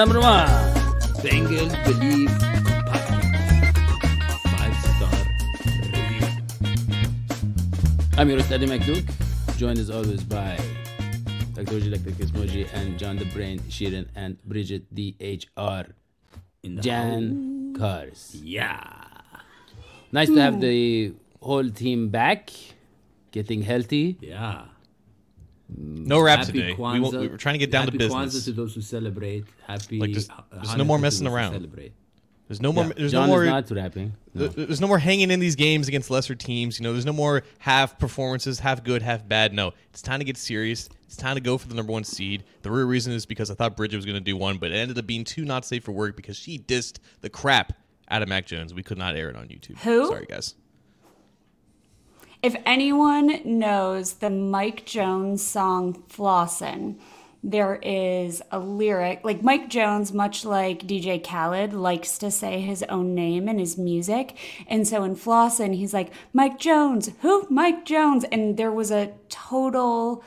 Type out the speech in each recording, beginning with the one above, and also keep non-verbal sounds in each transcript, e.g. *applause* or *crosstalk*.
Number one Bengal Believe podcast. Five star review. I'm your host, Eddie McDuke, joined as always by Dr. Electric Moji and John the Brain Sheeran and Bridget DHR. Jan Cars. Yeah. Nice to have hmm. the whole team back, getting healthy. Yeah. No rap Happy today. We, Kwanzaa. won't, we were trying to get down Happy to Kwanzaa business. to those who celebrate. Happy. Like, there's- there's no more messing around. Celebrate. There's no more. Yeah. There's John no more. is not rapping. No. There's no more hanging in these games against lesser teams. You know, there's no more half performances, half good, half bad. No, it's time to get serious. It's time to go for the number one seed. The real reason is because I thought Bridget was going to do one, but it ended up being too not safe for work because she dissed the crap out of Mac Jones. We could not air it on YouTube. Who? Sorry, guys. If anyone knows the Mike Jones song Flossin', there is a lyric. Like Mike Jones, much like DJ Khaled, likes to say his own name in his music. And so in Flossin', he's like, Mike Jones, who? Mike Jones. And there was a total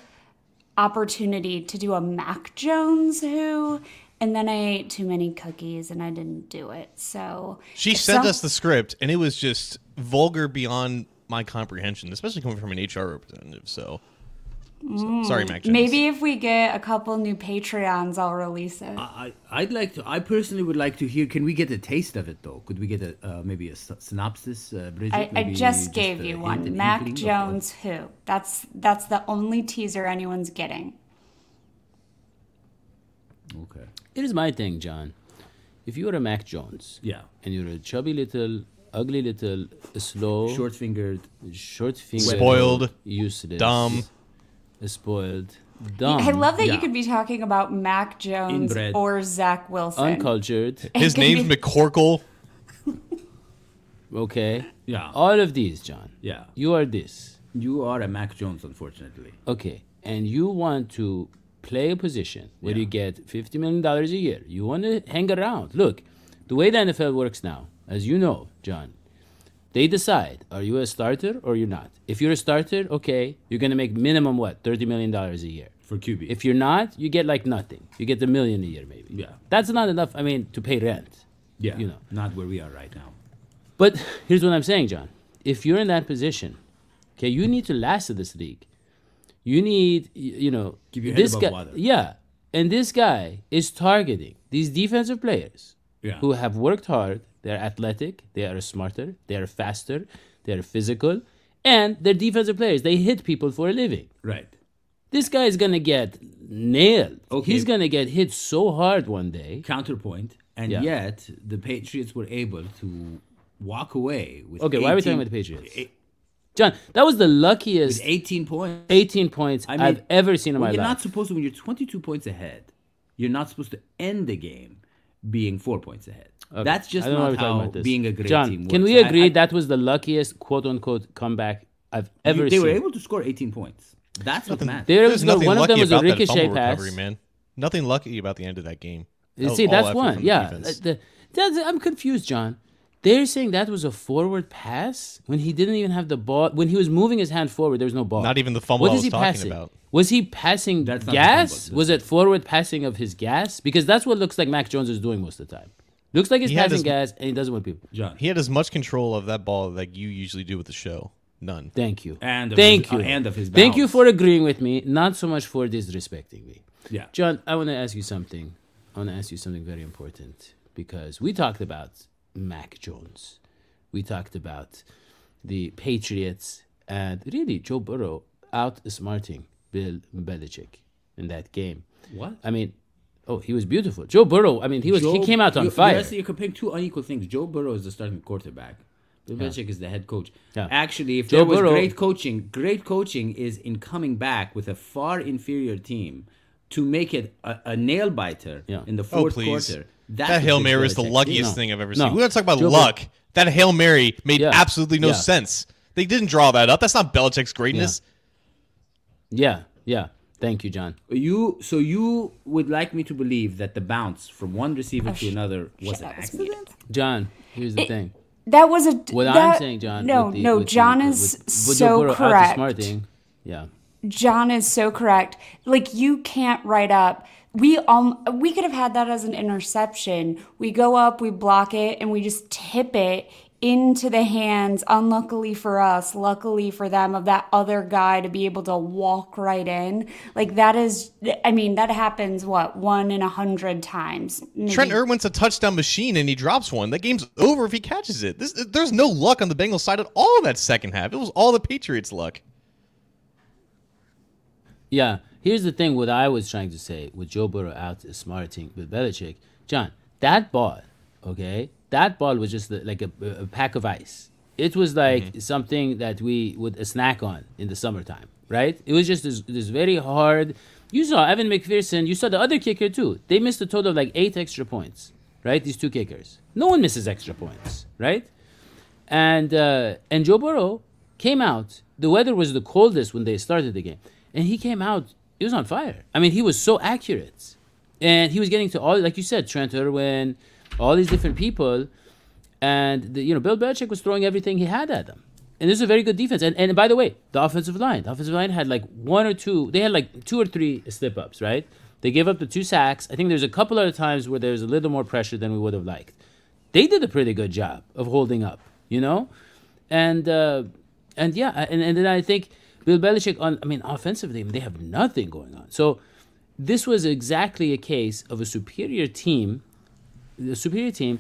opportunity to do a Mac Jones who. And then I ate too many cookies and I didn't do it. So She sent some- us the script, and it was just vulgar beyond my comprehension, especially coming from an HR representative. So, so- sorry, Mac Jones. Mm, Maybe if we get a couple new Patreons, I'll release it. I, I'd like to. I personally would like to hear. Can we get a taste of it though? Could we get a uh, maybe a synopsis, uh, Bridget? I, I Maybe just gave hint, you an one. Mac Jones who? That's that's the only teaser anyone's getting. Okay. It is my thing, John. If you were a Mac Jones Yeah. and you're a chubby little, ugly little, slow, Short fingered. short fingered, Spoiled, useless, dumb. spoiled, dumb, I love that yeah. you could be talking about Mac Jones Inbred. or Zach Wilson. uncultured. *laughs* His name's be- McCorkle. *laughs* Okay, Yeah. all of these, John. Yeah. You are this. You are a Mac Jones, unfortunately. Okay, and you want to play a position where you get fifty million dollars a year. You want to hang around. Look, the way the NFL works now, as you know, John, they decide: are you a starter or you're not? If you're a starter, okay, you're gonna make minimum what thirty million dollars a year. For QB. If you're not, you get like nothing. You get a million a year, maybe. Yeah. That's not enough. I mean, to pay rent. yeah. you know. Not where we are right now. But here's what I'm saying, John. If you're in that position, okay, you need to last in this league. You need, you know, Keep your head this above guy. water. Yeah, and this guy is targeting these defensive players Yeah. who have worked hard. They're athletic. They are smarter. They are faster. They are physical, and they're defensive players. They hit people for a living. Right. This guy is gonna get nailed. Okay. He's gonna get hit so hard one day. Counterpoint. And Yeah. yet the Patriots were able to walk away with. Okay, why are we talking about the Patriots? eight- John, that was the luckiest With 18 points. 18 points I mean, I've ever seen in well, my you're life. not supposed to when you're 22 points ahead. You're not supposed to end the game being four points ahead. Okay. That's just don't know why not we're talking how about this. being a great John, team works. can we agree I- that was the luckiest quote unquote comeback I've ever they seen? They were able to score 18 points. That's what matters. There was no, nothing one of lucky them was a about that ricochet pass. recovery, man. Nothing lucky about the end of that game. You That See, that's one. from the Yeah, defense. The- that's- I'm confused, John. They're saying that was a forward pass when he didn't even have the ball. When he was moving his hand forward, there was no ball. Not even the fumble What I was he talking passing? about. Was he passing That's gas? fumble. Was it forward passing of his gas? Because that's what looks like Mac Jones is doing most of the time. Looks like he's He passing his- gas and he doesn't want people. John. He had as much control of that ball like you usually do with the show. None. Thank you. And of Thank his- you. uh, and of his Thank you for agreeing with me, not so much for disrespecting me. Yeah. John, I want to ask you something. I want to ask you something very important because we talked about Mac Jones. We talked about the Patriots and really Joe Burrow outsmarting Bill Belichick in that game. What? I mean, oh, he was beautiful. Joe Burrow, I mean, he was he came out on you- fire. Yes, you're comparing two unequal things. Joe Burrow is the starting quarterback. Bill Belichick is the head coach. Yeah. Actually, if Joe there was Burrow- great coaching, great coaching is in coming back with a far inferior team to make it a, a nail biter Yeah. in the Oh, fourth please. quarter. That's that Hail Mary is the luckiest did. thing I've ever No. seen. We're to talk about Joe luck. That Hail Mary made Yeah. absolutely no Yeah. sense. They didn't draw that up. That's not Belichick's greatness. yeah, yeah. Thank you, John. You so you would like me to believe that the bounce from one receiver Oh, to another was an accident? John, here's the thing. That was a. What I'm saying, John. No, with the- no. with the- John with- is with- with Joe so Burrow correct. outsmarting. Yeah. John is so correct. Like you can't write up. We um we could have had that as an interception. We go up, we block it, and we just tip it into the hands. Unluckily for us, luckily for them, of that other guy to be able to walk right in. Like that is. I mean, that happens what one in a hundred times. Maybe- Trent Irwin's a touchdown machine and he drops one. That game's over if he catches it. This, there's no luck on the Bengals side at all in that second half. It was all the Patriots' luck. Yeah. Here's the thing what I was trying to say with Joe Burrow out is smarting with Belichick. John, that ball, okay? That ball was just like a, a pack of ice. It was like something that we would snack on in the summertime, right? It was just this, this very hard. You saw Evan McPherson, you saw the other kicker too. They missed a total of like eight extra points, right? These two kickers. No one misses extra points, right? and uh, and Joe Burrow came out. The weather was the coldest when they started the game, and he came out. He was on fire. I mean, he was so accurate, and he was getting to all, like you said, Trent Irwin, all these different people, and the, you know Bill Belichick was throwing everything he had at them. And this is a very good defense. And and by the way, the offensive line, the offensive line had like one or two. They had like two or three slip ups, right? They gave up the two sacks. I think there's a couple other times where there's a little more pressure than we would have liked they did a pretty good job of holding up, you know, and uh, and yeah, and, and then I think Bill Belichick on, I mean, offensively, they have nothing going on. So this was exactly a case of a superior team, the superior team,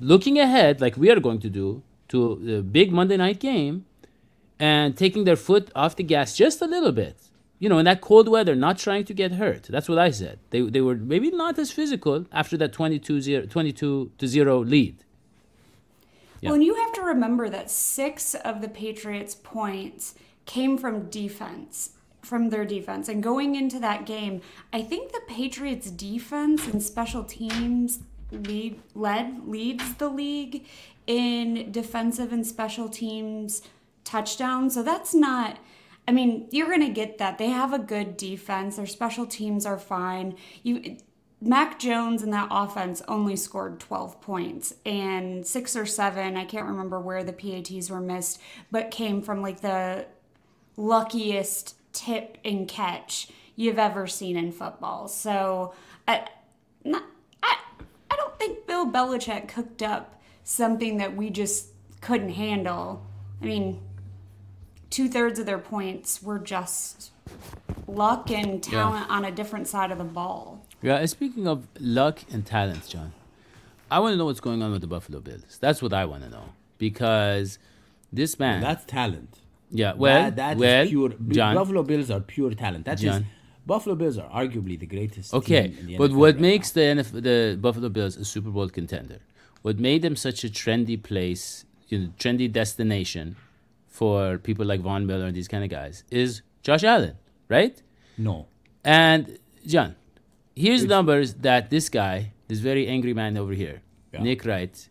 looking ahead like we are going to do to the big Monday night game, and taking their foot off the gas just a little bit. You know, in that cold weather, not trying to get hurt. That's what I said. They, they were maybe not as physical after that 22 0, 22 to 0 lead. Yeah. Well, and you have to remember that six of the Patriots' points came from defense, from their defense. And going into that game, I think the Patriots' defense and special teams lead led leads the league in defensive and special teams touchdowns. So that's not. I mean, you're going to get that. They have a good defense. Their special teams are fine. You Mac Jones and that offense only scored 12 points and six or seven, I can't remember where the PATs were missed, but came from like the luckiest tip and catch you've ever seen in football. So I, not, I, I don't think Bill Belichick cooked up something that we just couldn't handle. I mean, two thirds of their points were just luck and talent on a different side of the ball. Yeah, and speaking of luck and talent, John, I want to know what's going on with the Buffalo Bills. That's what I want to know because this man. That's talent. Yeah, well, that, that is well, pure. John. Buffalo Bills are pure talent. That is John. Buffalo Bills are arguably the greatest. Okay, team in the but NFL what right makes now. the NF- the Buffalo Bills a Super Bowl contender? What made them such a trendy place, you know, trendy destination for people like Von Miller and these kind of guys is Josh Allen, right? no? And John, here's numbers that this guy, this very angry man over here, Yeah. Nick Wright,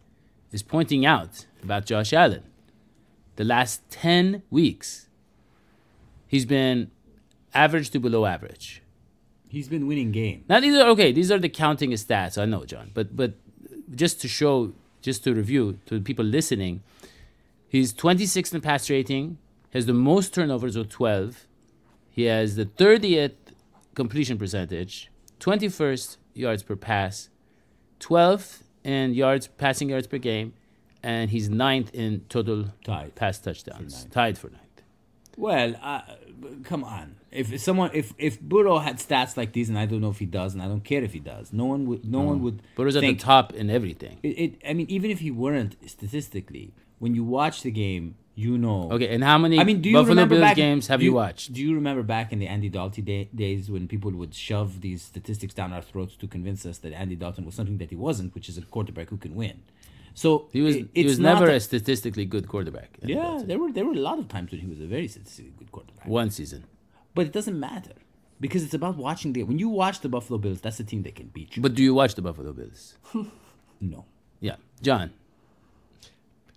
is pointing out about Josh Allen. The last 10 weeks, he's been average to below average. He's been winning games. Now these are okay. These are the counting stats. I know, John, but but just to show just to review to the people listening, he's 26th in pass rating, has the most turnovers of 12. He has the 30th completion percentage, 21st yards per pass, 12th in yards passing yards per game, and he's ninth in total Tied. pass touchdowns. Tied for ninth. Well, uh, come on. If someone, if if Burrow had stats like these, and I don't know if he does, and I don't care if he does, no one would, no one would. It was at the top in everything. It, it, I mean, even if he weren't statistically, when you watch the game, you know. Okay, and how many I mean, do you Buffalo remember Bills back, games have do you, watched? Do you remember back in the Andy Dalton day, days when people would shove these statistics down our throats to convince us that Andy Dalton was something that he wasn't, which is a quarterback who can win? So He was it- he was never a- a statistically good quarterback. yeah. There were there were a lot of times when he was a very statistically good quarterback. One season. But it doesn't matter because it's about watching the. When you watch the Buffalo Bills, that's the team that can beat you. But do you watch the Buffalo Bills? *laughs* no, Yeah. John.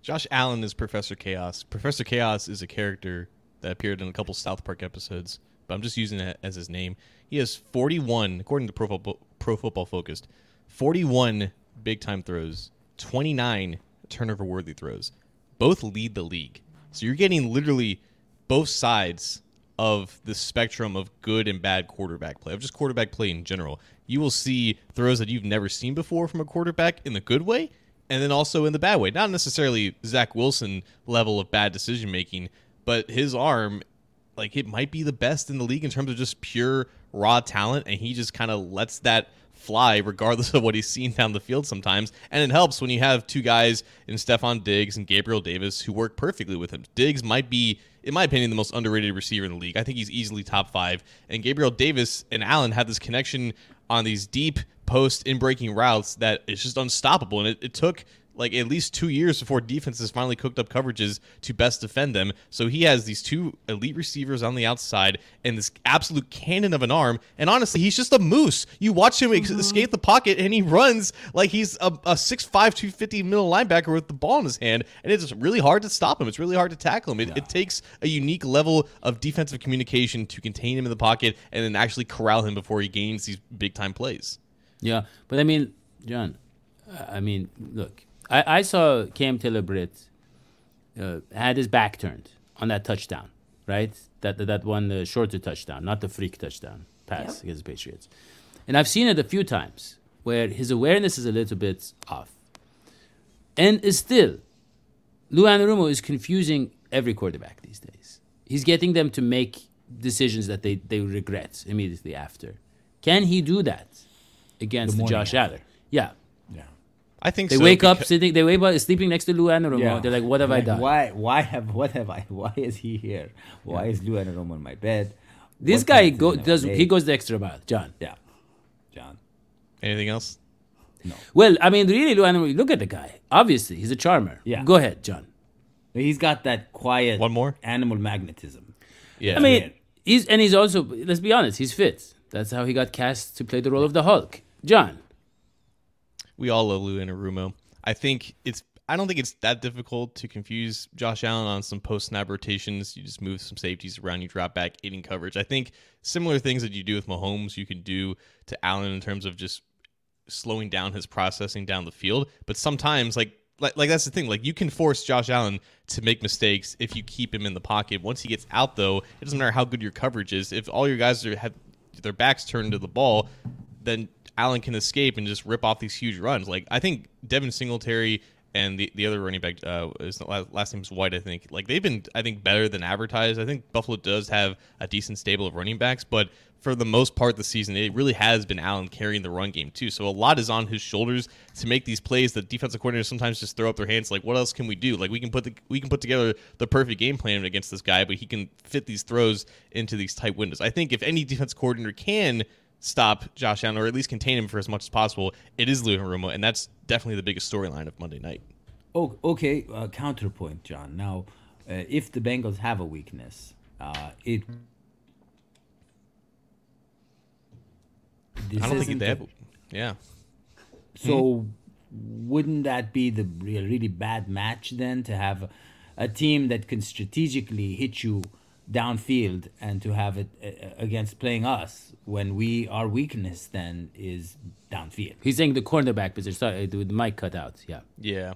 Josh Allen is Professor Chaos. Professor Chaos is a character that appeared in a couple South Park episodes, but I'm just using it as his name. He has 41, according to Pro, Football, Pro Football Focused, 41 big time throws, 29 turnover worthy throws. Both lead the league. So you're getting literally both sides of the spectrum of good and bad quarterback play, of just quarterback play in general. You will see throws that you've never seen before from a quarterback in the good way, and then also in the bad way. Not necessarily Zach Wilson level of bad decision making, but his arm, like it might be the best in the league in terms of just pure raw talent, and he just kind of lets that fly regardless of what he's seen down the field sometimes. And it helps when you have two guys in Stefon Diggs and Gabriel Davis who work perfectly with him. Diggs might be, in my opinion, the most underrated receiver in the league. I think he's easily top five. And Gabriel Davis and Allen have this connection on these deep post in breaking routes that is just unstoppable. And it, it took like at least two years before defenses finally cooked up coverages to best defend them. So he has these two elite receivers on the outside and this absolute cannon of an arm. And honestly, he's just a moose. You watch him ex- mm-hmm. escape the pocket and he runs like he's a, a 6'5, 250 middle linebacker with the ball in his hand. And it's really hard to stop him. It's really hard to tackle him. It, it takes a unique level of defensive communication to contain him in the pocket and then actually corral him before he gains these big time plays. Yeah, but I mean, John, I mean, look, I, I saw Cam Taylor Britt uh, had his back turned on that touchdown, right? That that, that one the shorter touchdown, not the freak touchdown pass against the Patriots. And I've seen it a few times where his awareness is a little bit off, and is still, Lou Anarumo is confusing every quarterback these days. He's getting them to make decisions that they, they regret immediately after. Can he do that against morning Josh after. Allen? Yeah. Yeah. I think They so wake up sitting. They wake up sleeping next to Lou Anarumo. They're like, "What have I done?" Why? Why have? *laughs* What have I? Why is he here? Why is Lou Anarumo in my bed? This What guy time go does. LA? He goes the extra mile, John. Yeah, John. Anything else? No. Well, I mean, really, Lou Anarumo. Look at the guy. Obviously, he's a charmer. Yeah. Go ahead, John. He's got that quiet. One more? animal magnetism. Yeah. I mean, he's and he's also. Let's be honest. He's fit. That's how he got cast to play the role of the Hulk. John. We all love Lou Anarumo. I think it's. I don't think it's that difficult to confuse Josh Allen on some post snap rotations. You just move some safeties around, you drop back, aiding coverage. I think similar things that you do with Mahomes, you can do to Allen in terms of just slowing down his processing down the field. But sometimes, like like, like that's the thing. Like you can force Josh Allen to make mistakes if you keep him in the pocket. Once he gets out, though, it doesn't matter how good your coverage is. If all your guys are have their backs turned to the ball, then Allen can escape and just rip off these huge runs. Like I think Devin Singletary and the, the other running back, uh, his last, White. I think like they've been I think better than advertised. I think Buffalo does have a decent stable of running backs, but for the most part this season, it really has been Allen carrying the run game too. So a lot is on his shoulders to make these plays. The defensive coordinators sometimes just throw up their hands like, "What else can we do? Like we can put the we can put together the perfect game plan against this guy, but he can fit these throws into these tight windows." I think if any defense coordinator can stop Josh Allen or at least contain him for as much as possible, it is Lou Anarumo, and that's definitely the biggest storyline of Monday night. Oh, okay. Uh, counterpoint, John. Now, uh, if the Bengals have a weakness, uh, it. I don't think they the- have. Yeah. So, wouldn't that be the really bad match then to have a, a team that can strategically hit you downfield and to have it uh, against playing us when we our weakness then is downfield. He's saying the cornerback position. Sorry, the the mic cut out. Yeah. Yeah,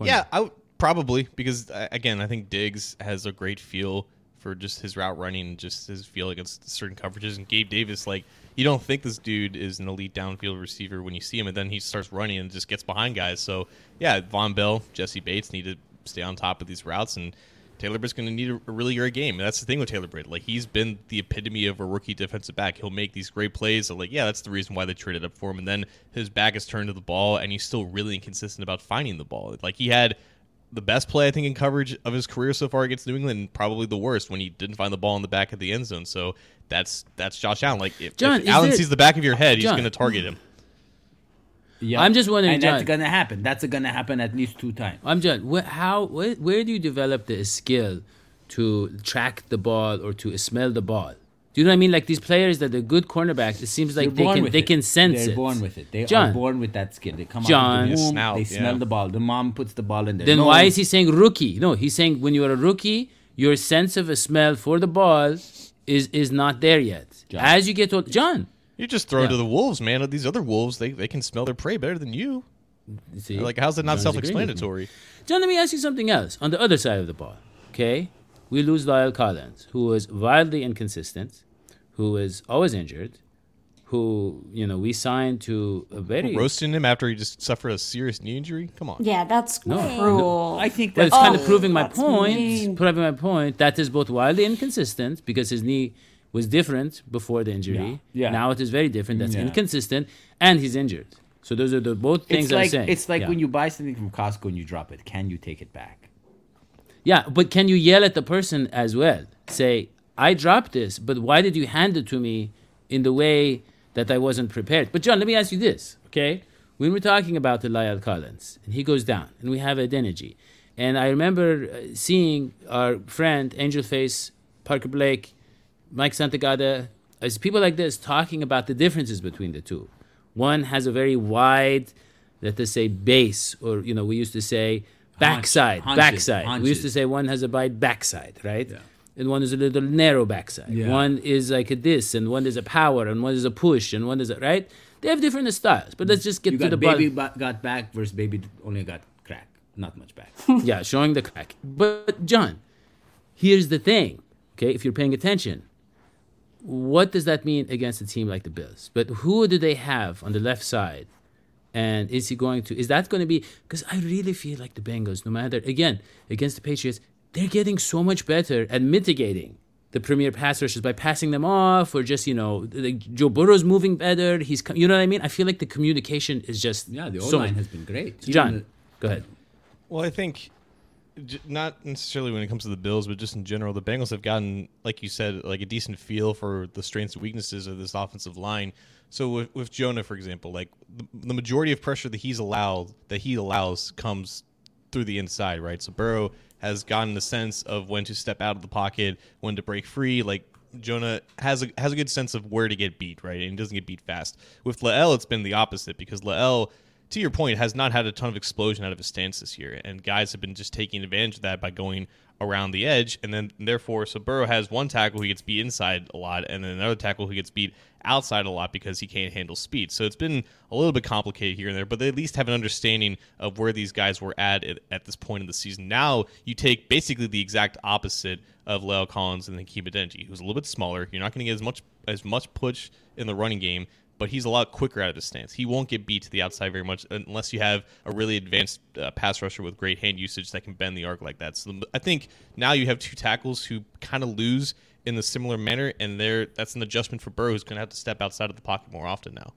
yeah, I would, probably because uh, again, I think Diggs has a great feel for just his route running and just his feel against certain coverages. And Gabe Davis, like you don't think this dude is an elite downfield receiver when you see him, and then he starts running and just gets behind guys. So yeah, Vonn Bell, Jessie Bates need to stay on top of these routes and. Taylor Britt's going to need a, really great game. And that's the thing with Taylor Britt. Like, he's been the epitome of a rookie defensive back. He'll make these great plays. So, like, yeah, that's the reason why they traded up for him. And then his back is turned to the ball, and he's still really inconsistent about finding the ball. Like, he had the best play, I think, in coverage of his career so far against New England, and probably the worst when he didn't find the ball in the back of the end zone. So that's that's Josh Allen. Like, if, John, if Allen it- sees the back of your head, he's going to target him. Yeah, I'm just wondering, and that's gonna happen. That's gonna happen at least two times. I'm John. Wh- how? Where, where do you develop the skill to track the ball or to smell the ball? Do you know what I mean? Like these players that are good cornerbacks, it seems like They're they can with they it. can sense They're it. born with it. They John. are born with that skill. They come John. out of the womb, Snout, they smell yeah. the ball. The mom puts the ball in there. Then why is he saying rookie? No, he's saying when you are a rookie, your sense of a smell for the ball is is not there yet. John. As you get old, John. You just throw Yeah. to the wolves, man. These other wolves, they, they can smell their prey better than you. you See, Like, how's that not John's self agreeing with me. explanatory? John, let me ask you something else. On the other side of the ball, okay, we lose Lyle Collins, who was wildly inconsistent, who was always injured, who you know we signed to a very Roasting him after he just suffered a serious knee injury? Come on. Yeah, that's No. cruel. I think Well, that's it's kind Oh, of proving my point. mean. Proving my point that is both wildly inconsistent because his knee was different before the injury. Yeah. Yeah. Now it is very different. That's Yeah. inconsistent, and he's injured. So those are the both things it's I'm like saying. it's like Yeah. when you buy something from Costco and you drop it. Can you take it back? Yeah, but can you yell at the person as well? Say, I dropped this, but why did you hand it to me in the way that I wasn't prepared? But John, let me ask you this, okay? When we're talking about the Lyle Collins, and he goes down, and we have energy, and I remember uh, seeing our friend Angel Face, Parker Blake, Mike Santagada, as people like this talking about the differences between the two. One has a very wide, let us say, base, or you know, we used to say backside, backside. We used to say one has a wide backside, right? And one is a little narrow backside. Yeah. One is like a this, and one is a power, and one is a push, and one is a right. They have different styles, but let's just get You to the baby bottom. got back versus baby only got crack. Not much back. *laughs* yeah, showing the crack. But John, here's the thing. Okay, if you're paying attention, what does that mean against a team like the Bills? But who do they have on the left side? And is he going to? Is that going to be? Because I really feel like the Bengals, no matter again against the Patriots, they're getting so much better at mitigating the premier pass rushers by passing them off, or just you know, like Joe Burrow's moving better. He's, you know what I mean? I feel like the communication is just Yeah, the O line much- has been great. John, Even go ahead. Well, I think j- not necessarily when it comes to the Bills, but just in general, the Bengals have gotten, like you said, like a decent feel for the strengths and weaknesses of this offensive line. So with, with Jonah, for example, like the, the majority of pressure that he's allowed, that he allows, comes through the inside, right? So Burrow has gotten the sense of when to step out of the pocket, when to break free. Like Jonah has a has a good sense of where to get beat, right? And he doesn't get beat fast. With La'el, it's been the opposite because La'el, to your point, has not had a ton of explosion out of his stance this year, and guys have been just taking advantage of that by going around the edge, and then therefore, so Burrow has one tackle who gets beat inside a lot, and then another tackle who gets beat outside a lot because he can't handle speed. So it's been a little bit complicated here and there, but they at least have an understanding of where these guys were at at, at this point in the season. Now you take basically the exact opposite of La'el Collins and Hakeem Adeniji, who's a little bit smaller. You're not going to get as much as much push in the running game, but he's a lot quicker out of his stance. He won't get beat to the outside very much unless you have a really advanced uh, pass rusher with great hand usage that can bend the arc like that. So I think now you have two tackles who kind of lose in the similar manner, and there that's an adjustment for Burrow, who's going to have to step outside of the pocket more often now.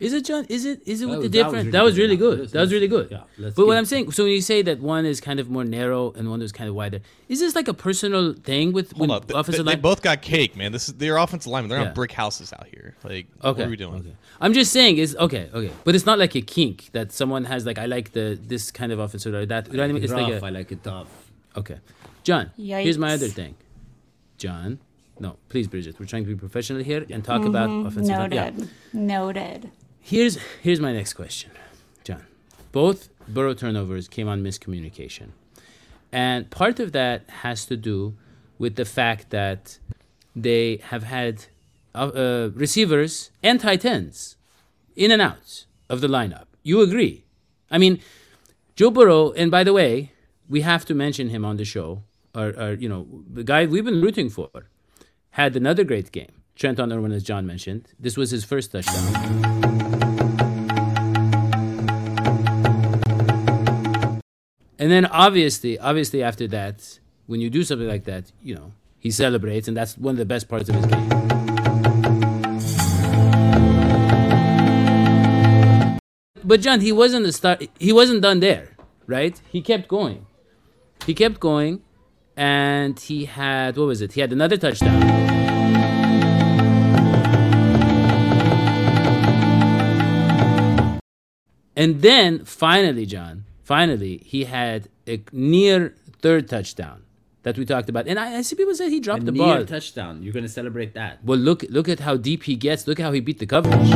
Is it John? Is it is it That with the was- that was difference? really That was really good. That was really good. yeah, but what keep- I'm saying, so when you say that one is kind of more narrow and one is kind of wider, is this like a personal thing with Hold when on, they, offensive they line? both got cake, man. This is their offensive linemen. They're Yeah. on brick houses out here. Like, Okay. what are we doing? Okay. I'm just saying is okay, okay, but it's not like a kink that someone has. Like I like the this kind of offensive or that. You know what I mean? It's rough, like I a, like it tough. okay. John, here's my other thing. John, no, please, Bridget. We're trying to be professional here and talk about offensive. line. Yeah. Noted. Noted. Here's here's my next question, John. Both Burrow turnovers came on miscommunication, and part of that has to do with the fact that they have had uh, uh, receivers and tight ends in and out of the lineup. You agree? I mean, Joe Burrow, and by the way, we have to mention him on the show. Or, or you know, the guy we've been rooting for had another great game. Trenton Irwin, as John mentioned, this was his first touchdown. And then obviously, obviously after that, when you do something like that, you know, he celebrates, and that's one of the best parts of his game. But John, he wasn't the start. He wasn't done there, right? He kept going. He kept going, and he had what was it? He had another touchdown. And then finally, John, finally, he had a near third touchdown that we talked about. And I, I see people say he dropped A the near ball. touchdown. You're gonna celebrate that. Well, look look at how deep he gets. Look how he beat the coverage.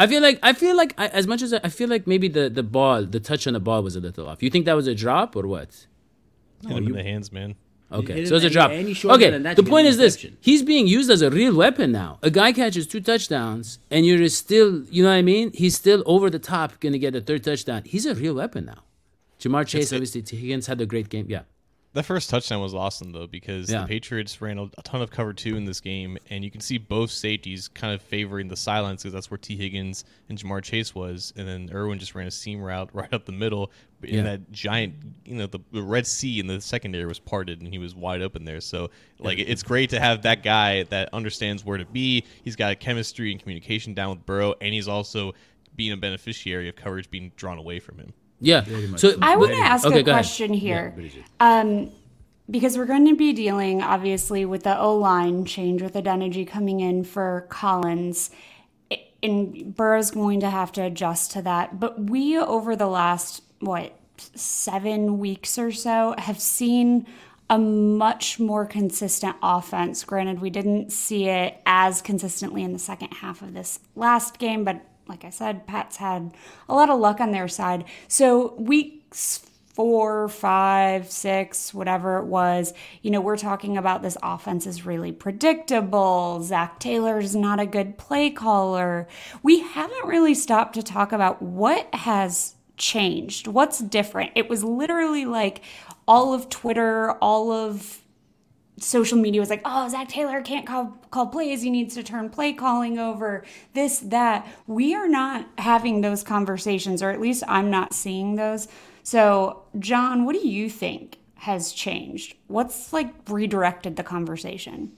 I feel like I feel like I, as much as I, I feel like maybe the the ball, the touch on the ball was a little off. You think that was a drop or what? Hit him in the hands, man. Okay, so it's a drop. Okay, the point is this: he's being used as a real weapon now. A guy catches two touchdowns, and you're still, you know what I mean? He's still over the top, gonna get a third touchdown. He's a real weapon now. Ja'Marr Chase, obviously. Higgins had a great game. Yeah, That first touchdown was awesome though because Yeah. the Patriots ran a, ton of cover two in this game, and you can see both safeties kind of favoring the silence because that's where Tee Higgins and Ja'Marr Chase was, and then Irwin just ran a seam route *laughs* right up the middle. In Yeah. that giant, you know, the, the Red Sea in the secondary was parted, and he was wide open there. So like, it's great to have that guy that understands where to be. He's got chemistry and communication down with Burrow, and he's also being a beneficiary of coverage being drawn away from him. Yeah. So I want to ask okay, a go ahead. question here. Bridget. Um, because we're going to be dealing, obviously, with the O line change with Adeniji coming in for Collins. And Burrow's going to have to adjust to that. But we, over the last, what, seven weeks or so, have seen a much more consistent offense. Granted, we didn't see it as consistently in the second half of this last game, but like I said, Pat's had a lot of luck on their side. So weeks four, five, six, whatever it was, you know, we're talking about this offense is really predictable. Zac Taylor's not a good play caller. We haven't really stopped to talk about what has changed, what's different. It was literally like all of Twitter, all of social media was like, oh, Zac Taylor can't call, call plays. He needs to turn play calling over, this, that. We are not having those conversations, or at least I'm not seeing those. So, John, what do you think has changed? What's like redirected the conversation?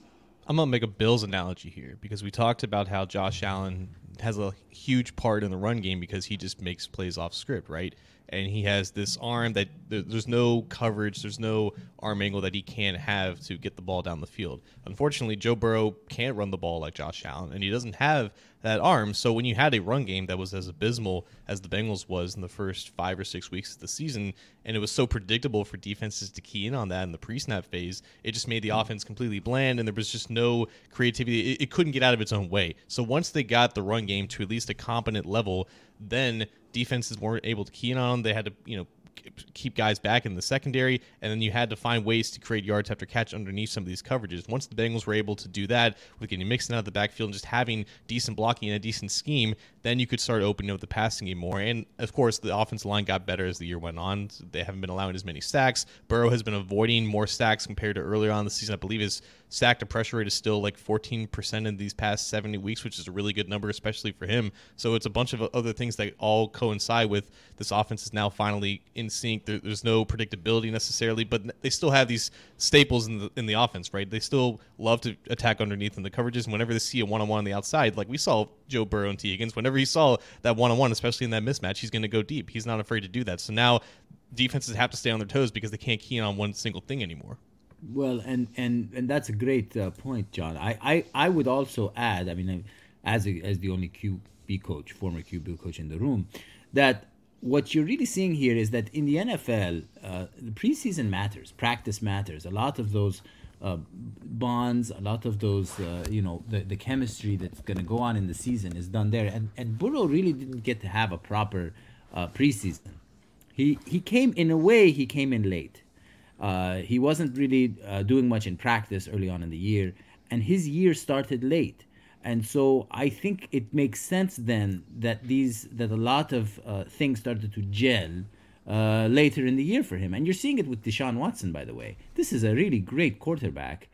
I'm gonna make a Bills analogy here because we talked about how Josh Allen has a huge part in the run game because he just makes plays off script, right? And he has this arm that there- there's no coverage, there's no arm angle that he can't have to get the ball down the field. Unfortunately, Joe Burrow can't run the ball like Josh Allen, and he doesn't have that arm. So when you had a run game that was as abysmal as the Bengals was in the first five or six weeks of the season, and it was so predictable for defenses to key in on that in the pre-snap phase, it just made the offense completely bland, and there was just no creativity. It, it couldn't get out of its own way. So once they got the run game to at least a competent level, then defenses weren't able to key in on them. They had to, you know, keep guys back in the secondary, and then you had to find ways to create yards after catch underneath some of these coverages. Once the Bengals were able to do that with getting Mixon out of the backfield and just having decent blocking and a decent scheme, then you could start opening up the passing game more. And of course, the offensive line got better as the year went on. They haven't been allowing as many sacks. Burrow has been avoiding more sacks compared to earlier on the season. I believe his sack to pressure rate is still like 14% in these past 70 weeks, which is a really good number, especially for him. So it's a bunch of other things that all coincide with this offense is now finally in sync. There, there's no predictability necessarily, but they still have these staples in the in the offense, right? They still love to attack underneath in the coverages. And whenever they see a one on one on the outside, like we saw Joe Burrow and Tee Higgins, whenever he saw that one on one, especially in that mismatch, he's going to go deep. He's not afraid to do that. So now defenses have to stay on their toes because they can't key in on one single thing anymore. Well, and and and that's a great uh, point, John. I, I I would also add. I mean, as a, as the only QB coach, former QB coach in the room, that what you're really seeing here is that in the NFL, uh, the preseason matters, practice matters. A lot of those uh, bonds, a lot of those, uh, you know, the, the chemistry that's going to go on in the season is done there. And and Burrow really didn't get to have a proper uh, preseason. He he came in a way. He came in late. Uh, he wasn't really uh, doing much in practice early on in the year, and his year started late. And so I think it makes sense then that these that a lot of uh, things started to gel uh, later in the year for him. And you're seeing it with Deshaun Watson, by the way. This is a really great quarterback,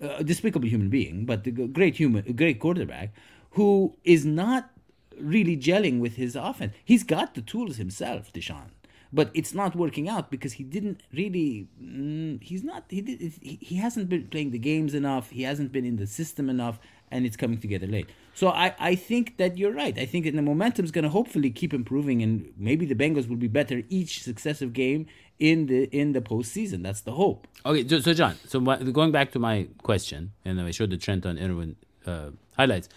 a despicable human being, but a great human, great quarterback who is not really gelling with his offense. He's got the tools himself, Deshaun, but it's not working out because he didn't really. Mm, he's not. He did. He, he hasn't been playing the games enough. He hasn't been in the system enough, and it's coming together late. So I, I think that you're right. I think that the momentum is going to hopefully keep improving, and maybe the Bengals will be better each successive game in the in the postseason. That's the hope. Okay, so, so John, so my, going back to my question, and I showed the Trenton Irwin uh, highlights.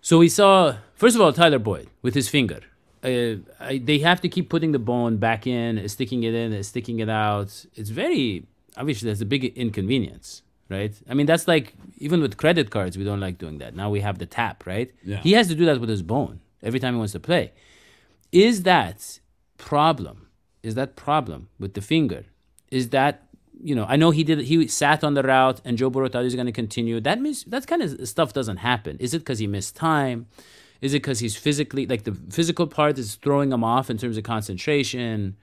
So we saw, first of all, Tyler Boyd with his finger. Uh, I, they have to keep putting the bone back in, sticking it in, sticking it out. It's very, obviously, there's a big inconvenience, right? I mean, that's like, even with credit cards, we don't like doing that. Now we have the tap, right? Yeah. He has to do that with his bone every time he wants to play. Is that problem? Is that problem with the finger? Is that you know? I know he did. He sat on the route, and Joe Burrow thought going to continue. That means that kind of stuff doesn't happen. Is it because he missed time? Is it because he's physically like the physical part is throwing him off in terms of concentration?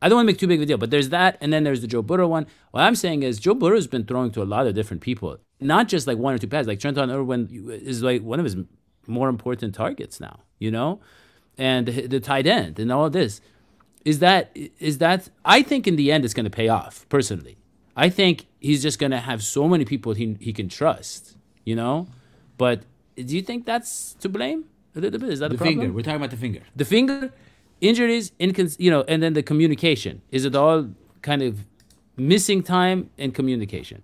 I don't want to make too big of a deal, but there's that, and then there's the Joe Burrow one. What I'm saying is Joe Burrow's been throwing to a lot of different people, not just like one or two passes. Like Trenton Irwin is like one of his more important targets now, you know, and the, tight end and all this. Is that is that? I think in the end it's going to pay off. Personally, I think he's just going to have so many people he he can trust, you know. But do you think that's to blame a little bit? Is that The a problem? finger. We're talking about the finger. the finger injuries incons- you know and then the communication is it all kind of missing time and communication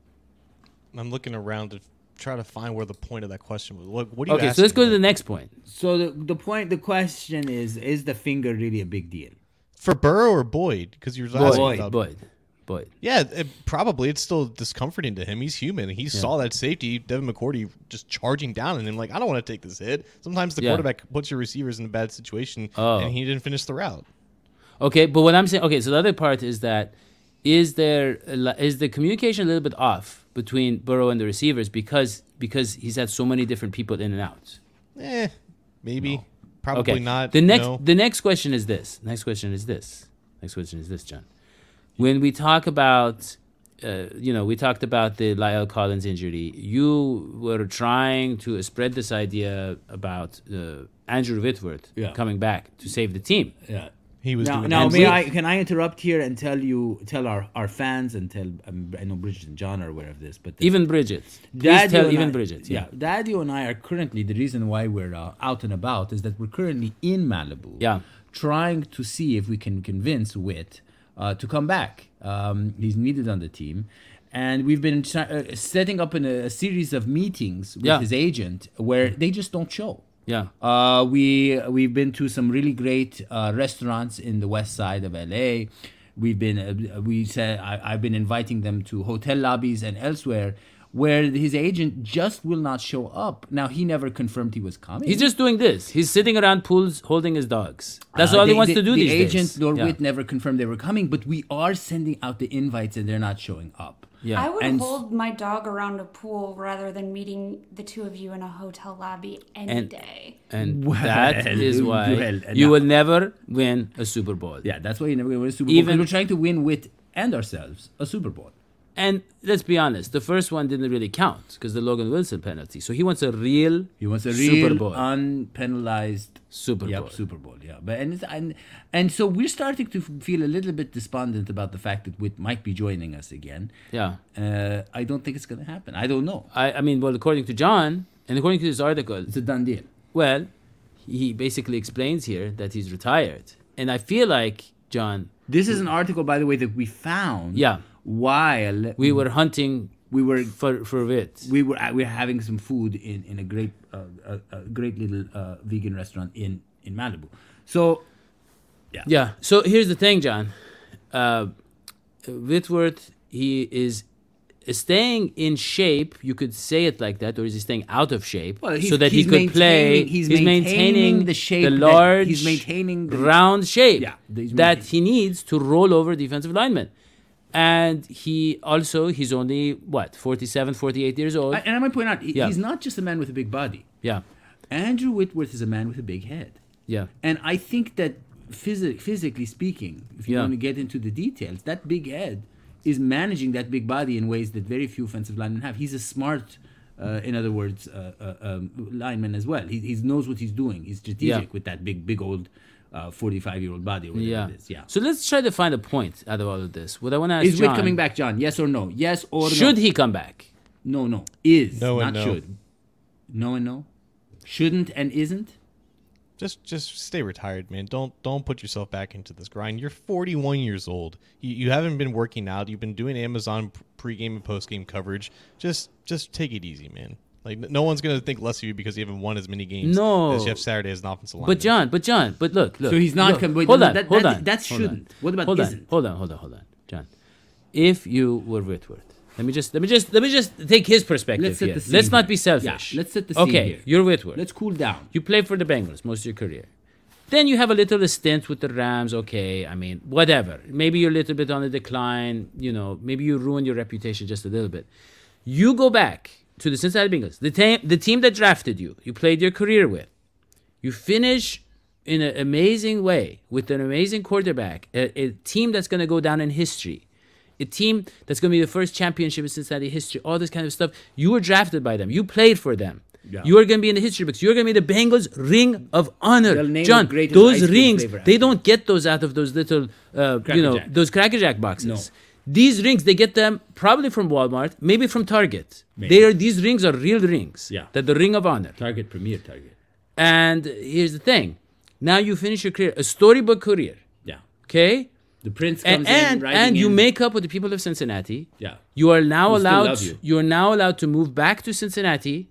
I'm looking around to try to find where the point of that question was. What, what do you okay so let's asking go to the next point So the the point, the question is: Is the finger really a big deal? for Burrow or Boyd? Because you're asking boyd about- boyd boyd Yeah, it, probably. It's still discomforting to him. He's human. He saw that safety, Devin McCourty, just charging down and him. Like, I don't want to take this hit. Sometimes the Yeah. quarterback puts your receivers in a bad situation, Oh. and he didn't finish the route. okay but what i'm saying okay so the other part is that is there is the communication a little bit off between burrow and the receivers because because he's had so many different people in and out Eh, maybe. Probably okay not. the next no. the next question is this next question is this next question is this john when we talk about uh, you know we talked about the Lyle Collins injury you were trying to spread this idea about uh, Andrew Whitworth Yeah. coming back to save the team Yeah. he was Now, doing now may I can I interrupt here and tell you tell our, our fans and tell um, I know Bridget and John are aware of this, but the, even Bridget please Daddy tell and even I- Bridget yeah. Daddy and I are currently the reason why we're uh, out and about is that we're currently in Malibu. Yeah. Trying to see if we can convince Whit uh, to come back. Um, he's needed on the team. And we've been try- uh, setting up in a, a series of meetings with Yeah. his agent where they just don't show. yeah Uh, we we've been to some really great uh, restaurants in the west side of LA. We've been uh, we said I, I've been inviting them to hotel lobbies and elsewhere where his agent just will not show up. Now he never confirmed he was coming. he's just doing this he's sitting around pools holding his dogs that's Uh, all he wants the- to do the these agent days nor yeah. Never confirmed they were coming, but we are sending out the invites and they're not showing up. yeah I would And- hold my dog around a pool rather than meeting the two of you in a hotel lobby any And- day. and *laughs* Well, that *laughs* is why well, you will never win a Super Bowl Yeah, that's why you're never going to win a Super Bowl. Even- Even we're trying to win with and ourselves a Super Bowl. And let's be honest, the first one didn't really count because the Logan Wilson penalty. So he wants a real He wants a Super real Bowl. unpenalized Super yep, Bowl. Super Bowl. Yeah, but and, it's, and and so we're starting to feel a little bit despondent about the fact that Whit might be joining us again. yeah. Uh, I don't think it's going to happen. I don't know. I, I mean, well, according to John, and according to this article, It's a done deal. well, he basically explains here that he's retired. And I feel like, John, This is an article, by the way, that we found. Yeah. While we were hunting we were for, for it. we were we were having some food in in a great uh, a, a great little uh, vegan restaurant in in Malibu. So Yeah. Yeah. So here's the thing, John. Uh, Whitworth, he is staying in shape, you could say it like that, or is he staying out of shape Well, so that he could play? maintaining- he's maintaining the shape the large, he's maintaining the- round shape Yeah, that he needs to roll over defensive linemen. And he also, he's only, what, 47, 48 years old? And I might point out, Yeah. he's not just a man with a big body. yeah, Andrew Whitworth is a man with a big head. yeah. And I think that physi- physically speaking, if you Yeah. want to get into the details, that big head is managing that big body in ways that very few offensive linemen have. He's a smart, uh, in other words, uh, uh, um, lineman as well. He, he knows what he's doing. He's strategic Yeah. with that big, big old Uh, 45 year old body whatever Yeah. it is. Yeah. So let's try to find a point out of all of this. What I want to ask Is John, Whit coming back, John? Yes or no? Yes or no? should he come back? No, no. Is. No not and no. should. No and no? Shouldn't and isn't? Just just stay retired, man. Don't don't put yourself back into this grind. You're 41 years old. You, you haven't been working out. You've been doing Amazon p- pregame and postgame coverage. Just just take it easy, man. Like no one's gonna think less of you because you haven't won as many games No. as Jeff Saturday as an offensive line. But John, but John, but look, look. So he's not look, com- wait, hold no, on, that- hold that- on. that hold on. shouldn't. What about hold isn't? On, hold on, hold on, hold on, John. If you were Whitworth, let me just let me just let me just take his perspective Let's set here. the scene let's not be selfish. Yeah, let's set the scene Okay, here. you're Whitworth. Let's cool down. You play for the Bengals most of your career. Then you have a little stint with the Rams. Okay, I mean, whatever. Maybe you're a little bit on the decline. You know, maybe you ruined your reputation just a little bit. You go back to the Cincinnati Bengals, the team, the team that drafted you, you played your career with. You finish in an amazing way with an amazing quarterback, a, a team that's going to go down in history, a team that's going to be the first championship in Cincinnati history, all this kind of stuff. You were drafted by them. You played for them. Yeah. You are going to be in the history books. You're going to be the Bengals Ring of Honor. John, those rings, they don't get those out of those little, uh, you know, Jack. those Cracker Jack boxes. No. These rings, they get them probably from Walmart, maybe from Target. They are these rings are real rings. Yeah. They're the Ring of Honor. Target, premier target. And here's the thing. Now you finish your career, a storybook career. Yeah. Okay? The prince comes And and, in, and you in. make up with the people of Cincinnati. Yeah. You are now Who allowed you. you. are now allowed to move back to Cincinnati.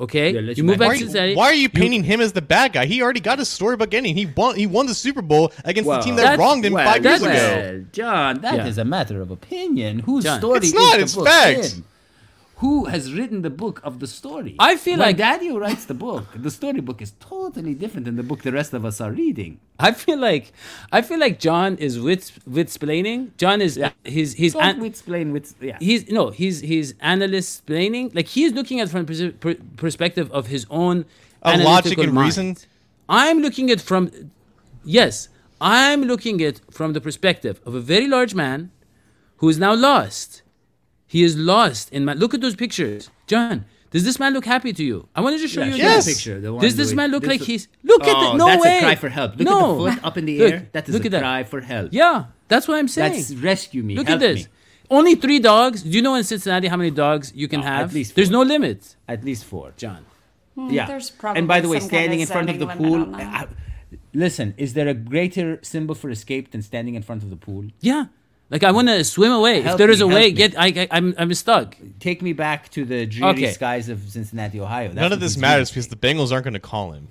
Okay? Yeah, you you move back back why, to are Cincinnati. you, why are you painting him as the bad guy? He already got his storybook ending. He won. He won the Super Bowl against Well, the team that wronged him well, five years that's- ago. Well, John, that is Yeah. a matter of opinion. Whose John. story It's is not, the it's book in? Who has written the book of the story? I feel when like- Daddy writes the book. The storybook is totally different than the book the rest of us are reading. I feel like I feel like John is with with splaining. John is yeah. he's he's Don't an- explain with yeah. he's no he's he's analyst explaining like he's looking at from persi- per- perspective of his own Of logic analytical and mind. reason? i'm looking at from yes i'm looking at from the perspective of a very large man who is now lost he is lost in my look at those pictures john does this man look happy to you i want to just show Yeah, you show again. Yes. the picture. The one does this with- man look this like is- he's look at Oh, the no that's way a cry for help. Look no. at the foot up in the Look, air. That is look a at that. cry for help. yeah that's what i'm saying That's rescue me. Look help at this. me. Only three dogs. Do you know in Cincinnati how many dogs you can Oh, at have? least There's no limit, At least four. John. Yeah. there's probably and by the way, standing in front of the pool. limit on that. uh, listen, is there a greater symbol for escape than standing in front of the pool? Yeah. Like I want to swim away. if Help there is me, a way, me. get. I, I I'm I'm stuck. Take me back to the dreary Okay. skies of Cincinnati, Ohio. That's None of this matters because the Bengals aren't going to call him,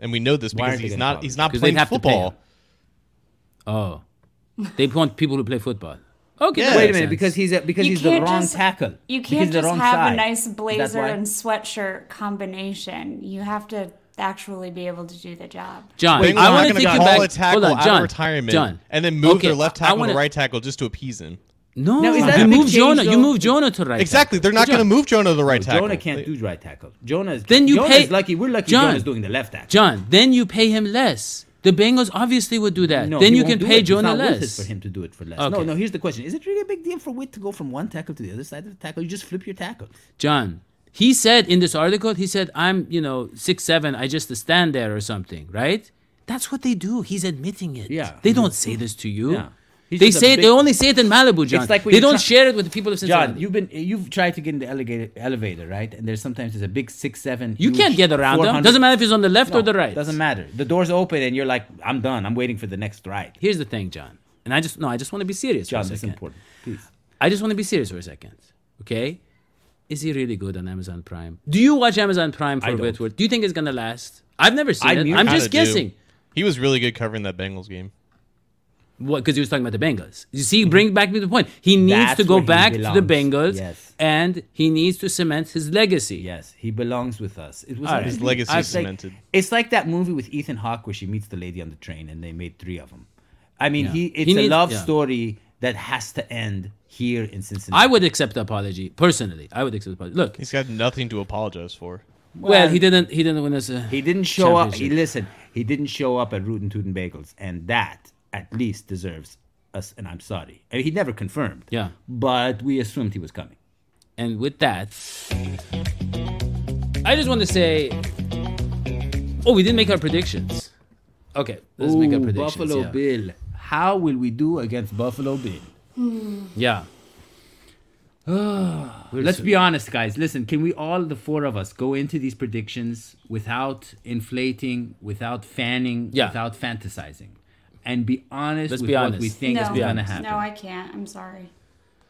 and we know this because he's not he's not. call He's him? not 'Cause they'd playing have to pay football. Oh, they want people to play football. Okay. Yeah. Wait a minute, sense. because he's a, because You he's the wrong just- tackle. You can't just have side. a nice blazer and sweatshirt combination. You have to actually be able to do the job. John, Bengals I want to gonna take you call back. a tackle Hold on, out John. of retirement John, and then move Okay, their left I- I tackle wanna- to right tackle just to appease him. No, Now, is that you move change, Jonah. You move Jonah to right. Exactly. They're not going to move Jonah to the right tackle. Jonah can't do right tackle. Jonah's Then you Jonah's pay- lucky. We're lucky. John. Jonah's doing the left tackle. John, then you pay him less. The Bengals obviously would do that. No, then you can pay it. It's Jonah not worth less. it for him to do it for less. No, no. Here's the question: Is it really a big deal for Whit to go from one tackle to the other side of the tackle? You just flip your tackle. John, he said in this article, he said, I'm, you know, six seven, I just stand there or something, right? That's what they do. He's admitting it. Yeah. They don't say this to you. Yeah. He's They say it, they only say it in Malibu, John. It's like they don't try- share it with the people of Cincinnati. John, you've been you've tried to get in the elevator, elevator, right? And there's sometimes there's a big six seven. you can't get around them. Doesn't matter if it's on the left No, or the right. Doesn't matter. The door's open and you're like, I'm done. I'm waiting for the next ride. Here's the thing, John. And I just no, I just want to be serious John, for a this is second. important. Please. I just want to be serious for a second. Okay? Is he really good on Amazon Prime? Do you watch Amazon Prime for don't. Whitworth? Do you think it's gonna last? I've never seen I it. I'm Kinda just do. guessing. He was really good covering that Bengals game. What? Because he was talking about the Bengals. You see, mm-hmm. bring back to the point. He needs That's to go where he back to the. Bengals, Yes. and he needs to cement his legacy. Yes, he belongs with us. It was right. His legacy I- is it's like- cemented. It's like that movie with Ethan Hawke where she meets the lady on the train, and they made three of them. I mean, Yeah. he it's He a needs- love yeah. story that has to end here in Cincinnati. I would accept the apology personally. I would accept the apology. Look, He's got nothing to apologize for. well, he didn't. He didn't win us. A He didn't show up. He championship. listen. He didn't show up at Root Rootin' Tootin' Bagels, and that at least deserves us. And I'm sorry. I mean, he never confirmed. Yeah. but we assumed he was coming. And with that, I just want to say, oh, we didn't make our predictions. Okay, let's make our Ooh, predictions. Buffalo yeah. Bill. How will we do against Buffalo Bill? Hmm. Yeah. Ah. Let's be honest, guys. Listen, can we all, the four of us, go into these predictions without inflating, without fanning, Yeah. without fantasizing, and be honest Let's with be what honest. we think no, is be going to honest. happen? no, I can't. I'm sorry.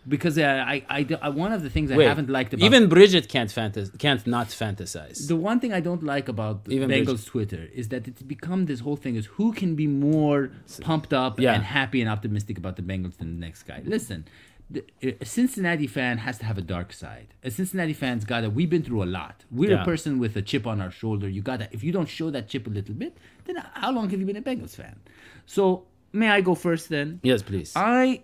Because uh, I, I, I- one of the things I haven't liked about even Bridget can't fantas- can't not fantasize. the one thing I don't like about Even Bengals Bridget. Twitter is that it's become this whole thing is who can be more pumped up Yeah. and happy and optimistic about the Bengals than the next guy. Listen, the, a Cincinnati fan has to have a dark side. A Cincinnati fan's got to. We've been through a lot. We're Yeah. a person with a chip on our shoulder. You got to. If you don't show that chip a little bit, then how long have you been a Bengals fan? So may I go first then? yes, please. I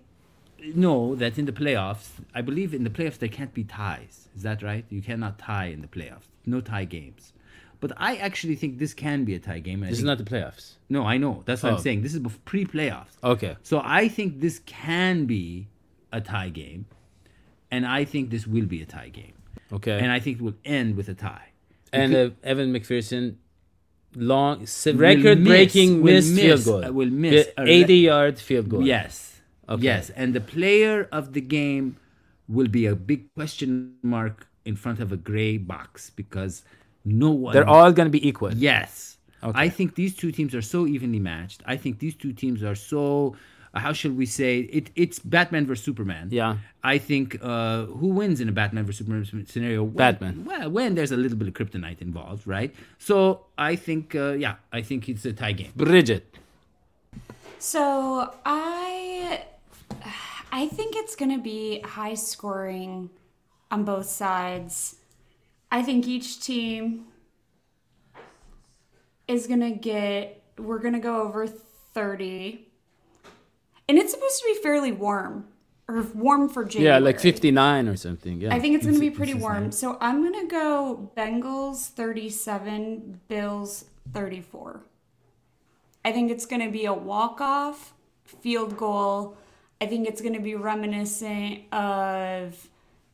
know that in the playoffs, I believe in the playoffs there can't be ties. Is that right? You cannot tie in the playoffs. No tie games. But I actually think this can be a tie game. This is not the playoffs. No, I know. That's what Oh. I'm saying. This is pre-playoffs. Okay. So I think this can be a tie game, and I think this will be a tie game, Okay. and I think it will end with a tie. and uh, Evan McPherson, long record-breaking miss- missed will field goal. will miss The a re- 80-yard field goal. Yes. Okay. Yes. And the player of the game will be a big question mark in front of a gray box because no one. They're all going to be equal. Yes. Okay. I think these two teams are so evenly matched. I think these two teams are so. uh, How should we say it? It's Batman versus Superman. Yeah. I think uh, who wins in a Batman versus Superman scenario? When- Batman. Well, when there's a little bit of kryptonite involved, right? So I think, uh, yeah, I think it's a tie game. Bridget. So I I think it's gonna be high scoring on both sides. I think each team is gonna get we're gonna go over 30. And it's supposed to be fairly warm. Or warm for January. Yeah, like 59 or something. Yeah. I think it's going to be pretty warm. So I'm going to go Bengals 37, Bills 34. I think it's going to be a walk off field goal. I think it's going to be reminiscent of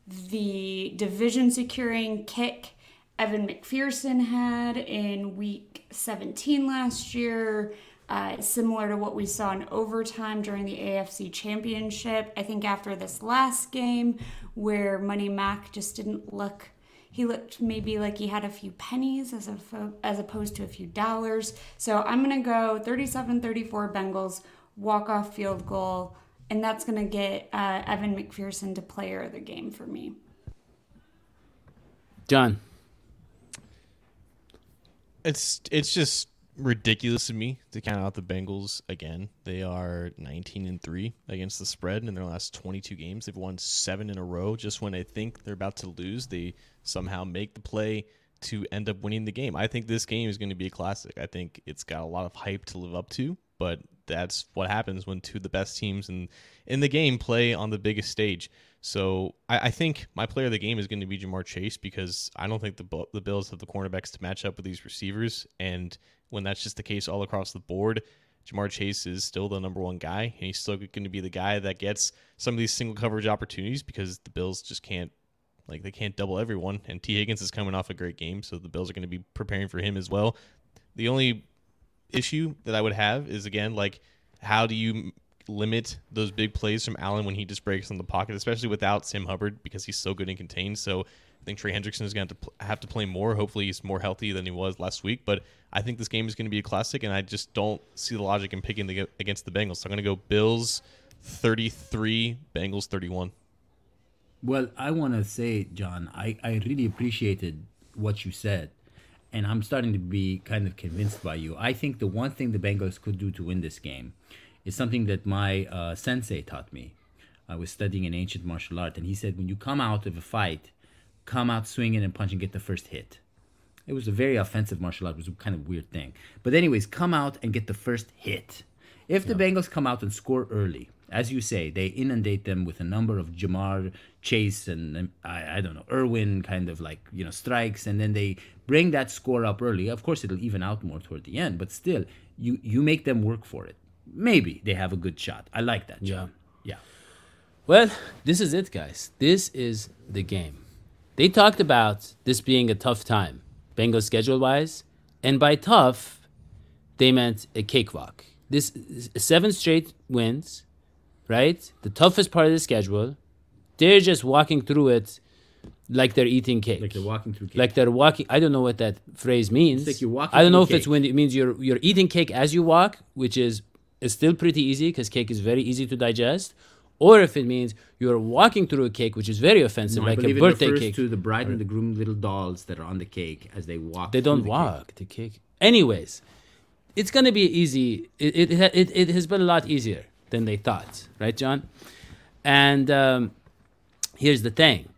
the division securing kick Evan McPherson had in week 17 last year. Uh, similar to what we saw in overtime during the AFC Championship. I think after this last game, where Money Mac just didn't look, he looked maybe like he had a few pennies as, a, as opposed to a few dollars. So I'm going to go 37 34 Bengals, walk off field goal, and that's going to get uh, Evan McPherson to player of the game for me. John. It's it's just ridiculous to me to count out the Bengals again. They are 19 and 3 against the spread in their last 22 games. They've won 7 in a row. Just when I think they're about to lose, they somehow make the play to end up winning the game. I think this game is going to be a classic. I think it's got a lot of hype to live up to, but that's what happens when two of the best teams in in the game play on the biggest stage. So I, I think my player of the game is going to be Ja'Marr Chase because I don't think the the Bills have the cornerbacks to match up with these receivers, and when that's just the case all across the board, Ja'Marr Chase is still the number one guy, and he's still going to be the guy that gets some of these single coverage opportunities because the Bills just can't like they can't double everyone, and Tee Higgins is coming off a great game, so the Bills are going to be preparing for him as well. The only issue that I would have is again like how do you limit those big plays from Allen when he just breaks in the pocket, especially without Sam Hubbard because he's so good and contained. So I think Trey Hendrickson is going to have to, pl- have to play more. Hopefully, he's more healthy than he was last week. But I think this game is going to be a classic, and I just don't see the logic in picking the, against the Bengals. So I'm going to go Bills 33, Bengals 31. Well, I want to say, John, I, I really appreciated what you said. And I'm starting to be kind of convinced by you. I think the one thing the Bengals could do to win this game is something that my uh, sensei taught me. I was studying an ancient martial art, and he said, when you come out of a fight, come out swinging and punching, and get the first hit. It was a very offensive martial art. It was a kind of weird thing. But anyways, come out and get the first hit. If the Bengals come out and score early, as you say, they inundate them with a number of Ja'Marr Chase and um, I, I don't know Irwin kind of like you know strikes, and then they bring that score up early. Of course, it'll even out more toward the end, but still, you you make them work for it. Maybe they have a good shot. I like that. John. Yeah. Well, this is it, guys. This is the game. They talked about this being a tough time, Bengals schedule wise, and by tough, they meant a cakewalk. This seven straight wins, right? The toughest part of the schedule. They're just walking through it like they're eating cake. Like they're walking through cake. Like they're walking. I don't know what that phrase means. like you're walking I don't know if through it's cake. when it means you're you're eating cake as you walk, which is is still pretty easy because cake is very easy to digest, or if it means you're walking through a cake, which is very offensive, No, like a birthday refers cake. to the bride and the groom little dolls that are on the cake as they walk. They don't the cake. walk the cake. Anyways, it's gonna be easy. It, it it it has been a lot easier than they thought, right, John? And um, here's the thing: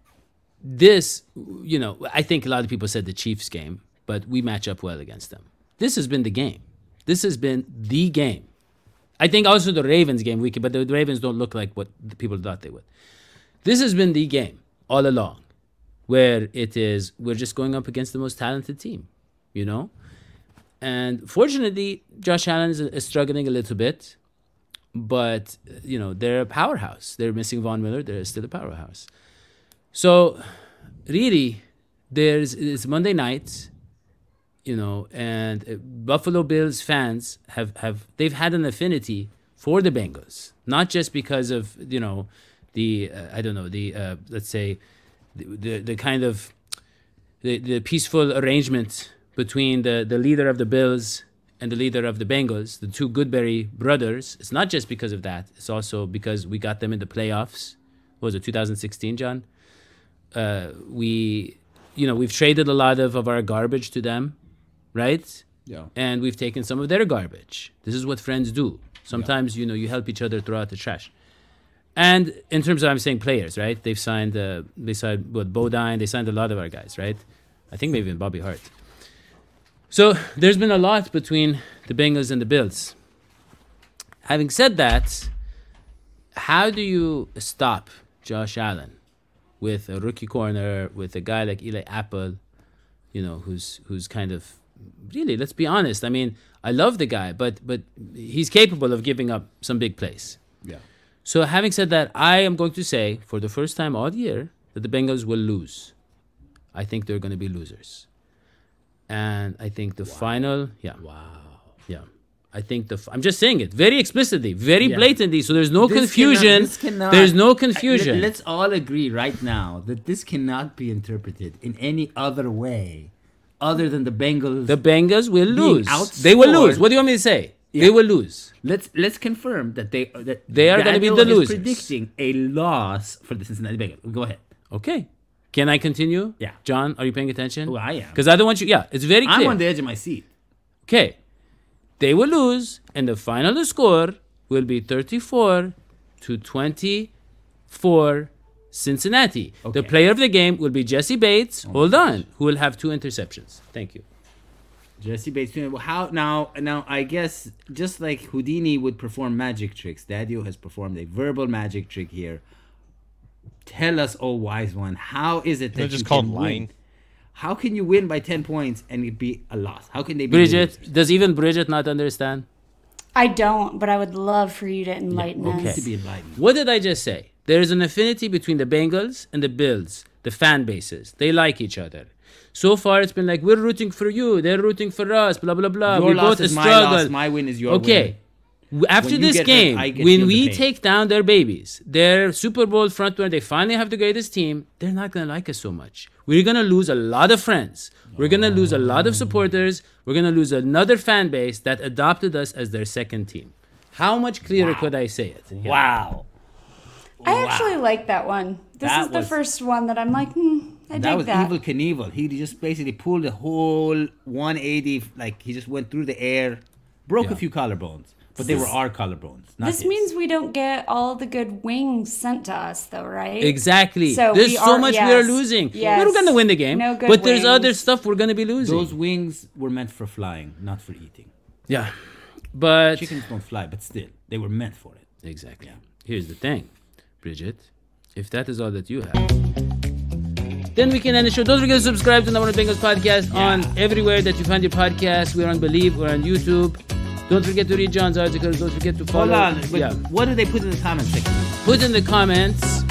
this, you know, I think a lot of people said the Chiefs game, but we match up well against them. This has been the game. This has been the game. I think also the Ravens game we could, but the Ravens don't look like what the people thought they would. This has been the game all along, where it is we're just going up against the most talented team, you know. And fortunately, Josh Allen is, is struggling a little bit, but you know they're a powerhouse. They're missing Von Miller. They're still a powerhouse. So, really, there's it's Monday night, you know, and uh, Buffalo Bills fans have have they've had an affinity for the Bengals, not just because of you know the uh, I don't know the uh, let's say the, the the kind of the, the peaceful arrangement between the, the leader of the Bills and the leader of the Bengals, the two Goodberry brothers. It's not just because of that. It's also because we got them in the playoffs. What was it 2016, John? Uh, we, you know, we've traded a lot of, of our garbage to them, right? Yeah. And we've taken some of their garbage. This is what friends do. Sometimes, you know, you help each other throw out the trash. And in terms of I'm saying players, right? They've signed uh, they signed what Bodine, they signed a lot of our guys, right? I think maybe even Bobby Hart. So there's been a lot between the Bengals and the Bills. Having said that, how do you stop Josh Allen with a rookie corner, with a guy like Eli Apple, you know, who's who's kind of really, let's be honest. I mean, I love the guy, but but he's capable of giving up some big plays. Yeah. So having said that, I am going to say for the first time all year that the Bengals will lose. I think they're going to be losers. And I think the final, yeah. Wow. Yeah. I think the f- I'm just saying it very explicitly, very Yeah. blatantly so there's no This confusion. cannot- this cannot- there's no confusion. Let, us all agree right now that this cannot be interpreted in any other way other than the Bengals. the Bengals will lose. They will lose. What do you want me to say? Yeah. They will lose. let's let's confirm that they that They are gonna be the losers. predicting a loss for the Cincinnati Bengals. Go ahead. Okay. Can I continue? Yeah. John, are you paying attention? Oh, I am. Because I don't want you. Yeah, it's very clear. I'm on the edge of my seat. Okay. They will lose, and the final score will be 34 to 24 Cincinnati. The player of the game will be Jessie Bates. Oh Hold on. Who will have two interceptions. Thank you. Jessie Bates. How now? Now I guess just like Houdini would perform magic tricks, Dadio has performed a verbal magic trick here. Tell us, oh wise one, how is it that They're just you called can lying. win? How can you win by ten points and it be a loss? How can they be Bridget, losers? does even Bridget not understand? I don't, but I would love for you to enlighten okay. us. to be enlightened? What did I just say? There is an affinity between the Bengals and the Bills, the fan bases. They like each other. So far, it's been like we're rooting for you, they're rooting for us, blah blah blah. Your we loss both is my loss, my win is your okay. W- After When this get hurt, game, when we take down their babies, their Super Bowl front runner, they finally have the greatest team. They're not gonna like us so much. We're gonna lose a lot of friends. We're gonna lose a lot of supporters. We're gonna lose another fan base that adopted us as their second team. How much clearer could I say it? Wow. I actually like that one. This That is the was- first one that I'm like, hmm, I That dig was that. Was Evel Knievel. He just basically pulled the whole 180, like he just went through the air, broke a Yeah. few collarbones. But they were our collarbones. Not This his. means we don't get all the good wings sent to us, though, right? Exactly. So there's so are- much we are losing. yes. We're gonna win the game. No good but there's other stuff we're gonna be losing. those wings were meant for flying, not for eating. yeah. But Chickens don't fly, but still, they were meant for it. Exactly. Here's the thing, Bridget. If that is all that you have, then we can end the show. Don't forget to subscribe to Number One Bengals podcast on everywhere that you find your podcast. We're on Bleav. We're on YouTube. Don't forget to read John's articles. Don't forget to follow. Hold on. Yeah. What do they put in the comments section? Put in the comments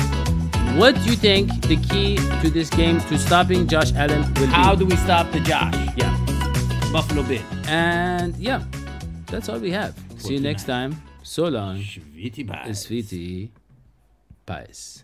what you think the key to this game to stopping Josh Allen will How be. do we stop the Josh? yeah. Buffalo Bill. And yeah, that's all we have. See you next time. So long. Shviti bye. Sweetie. Pies.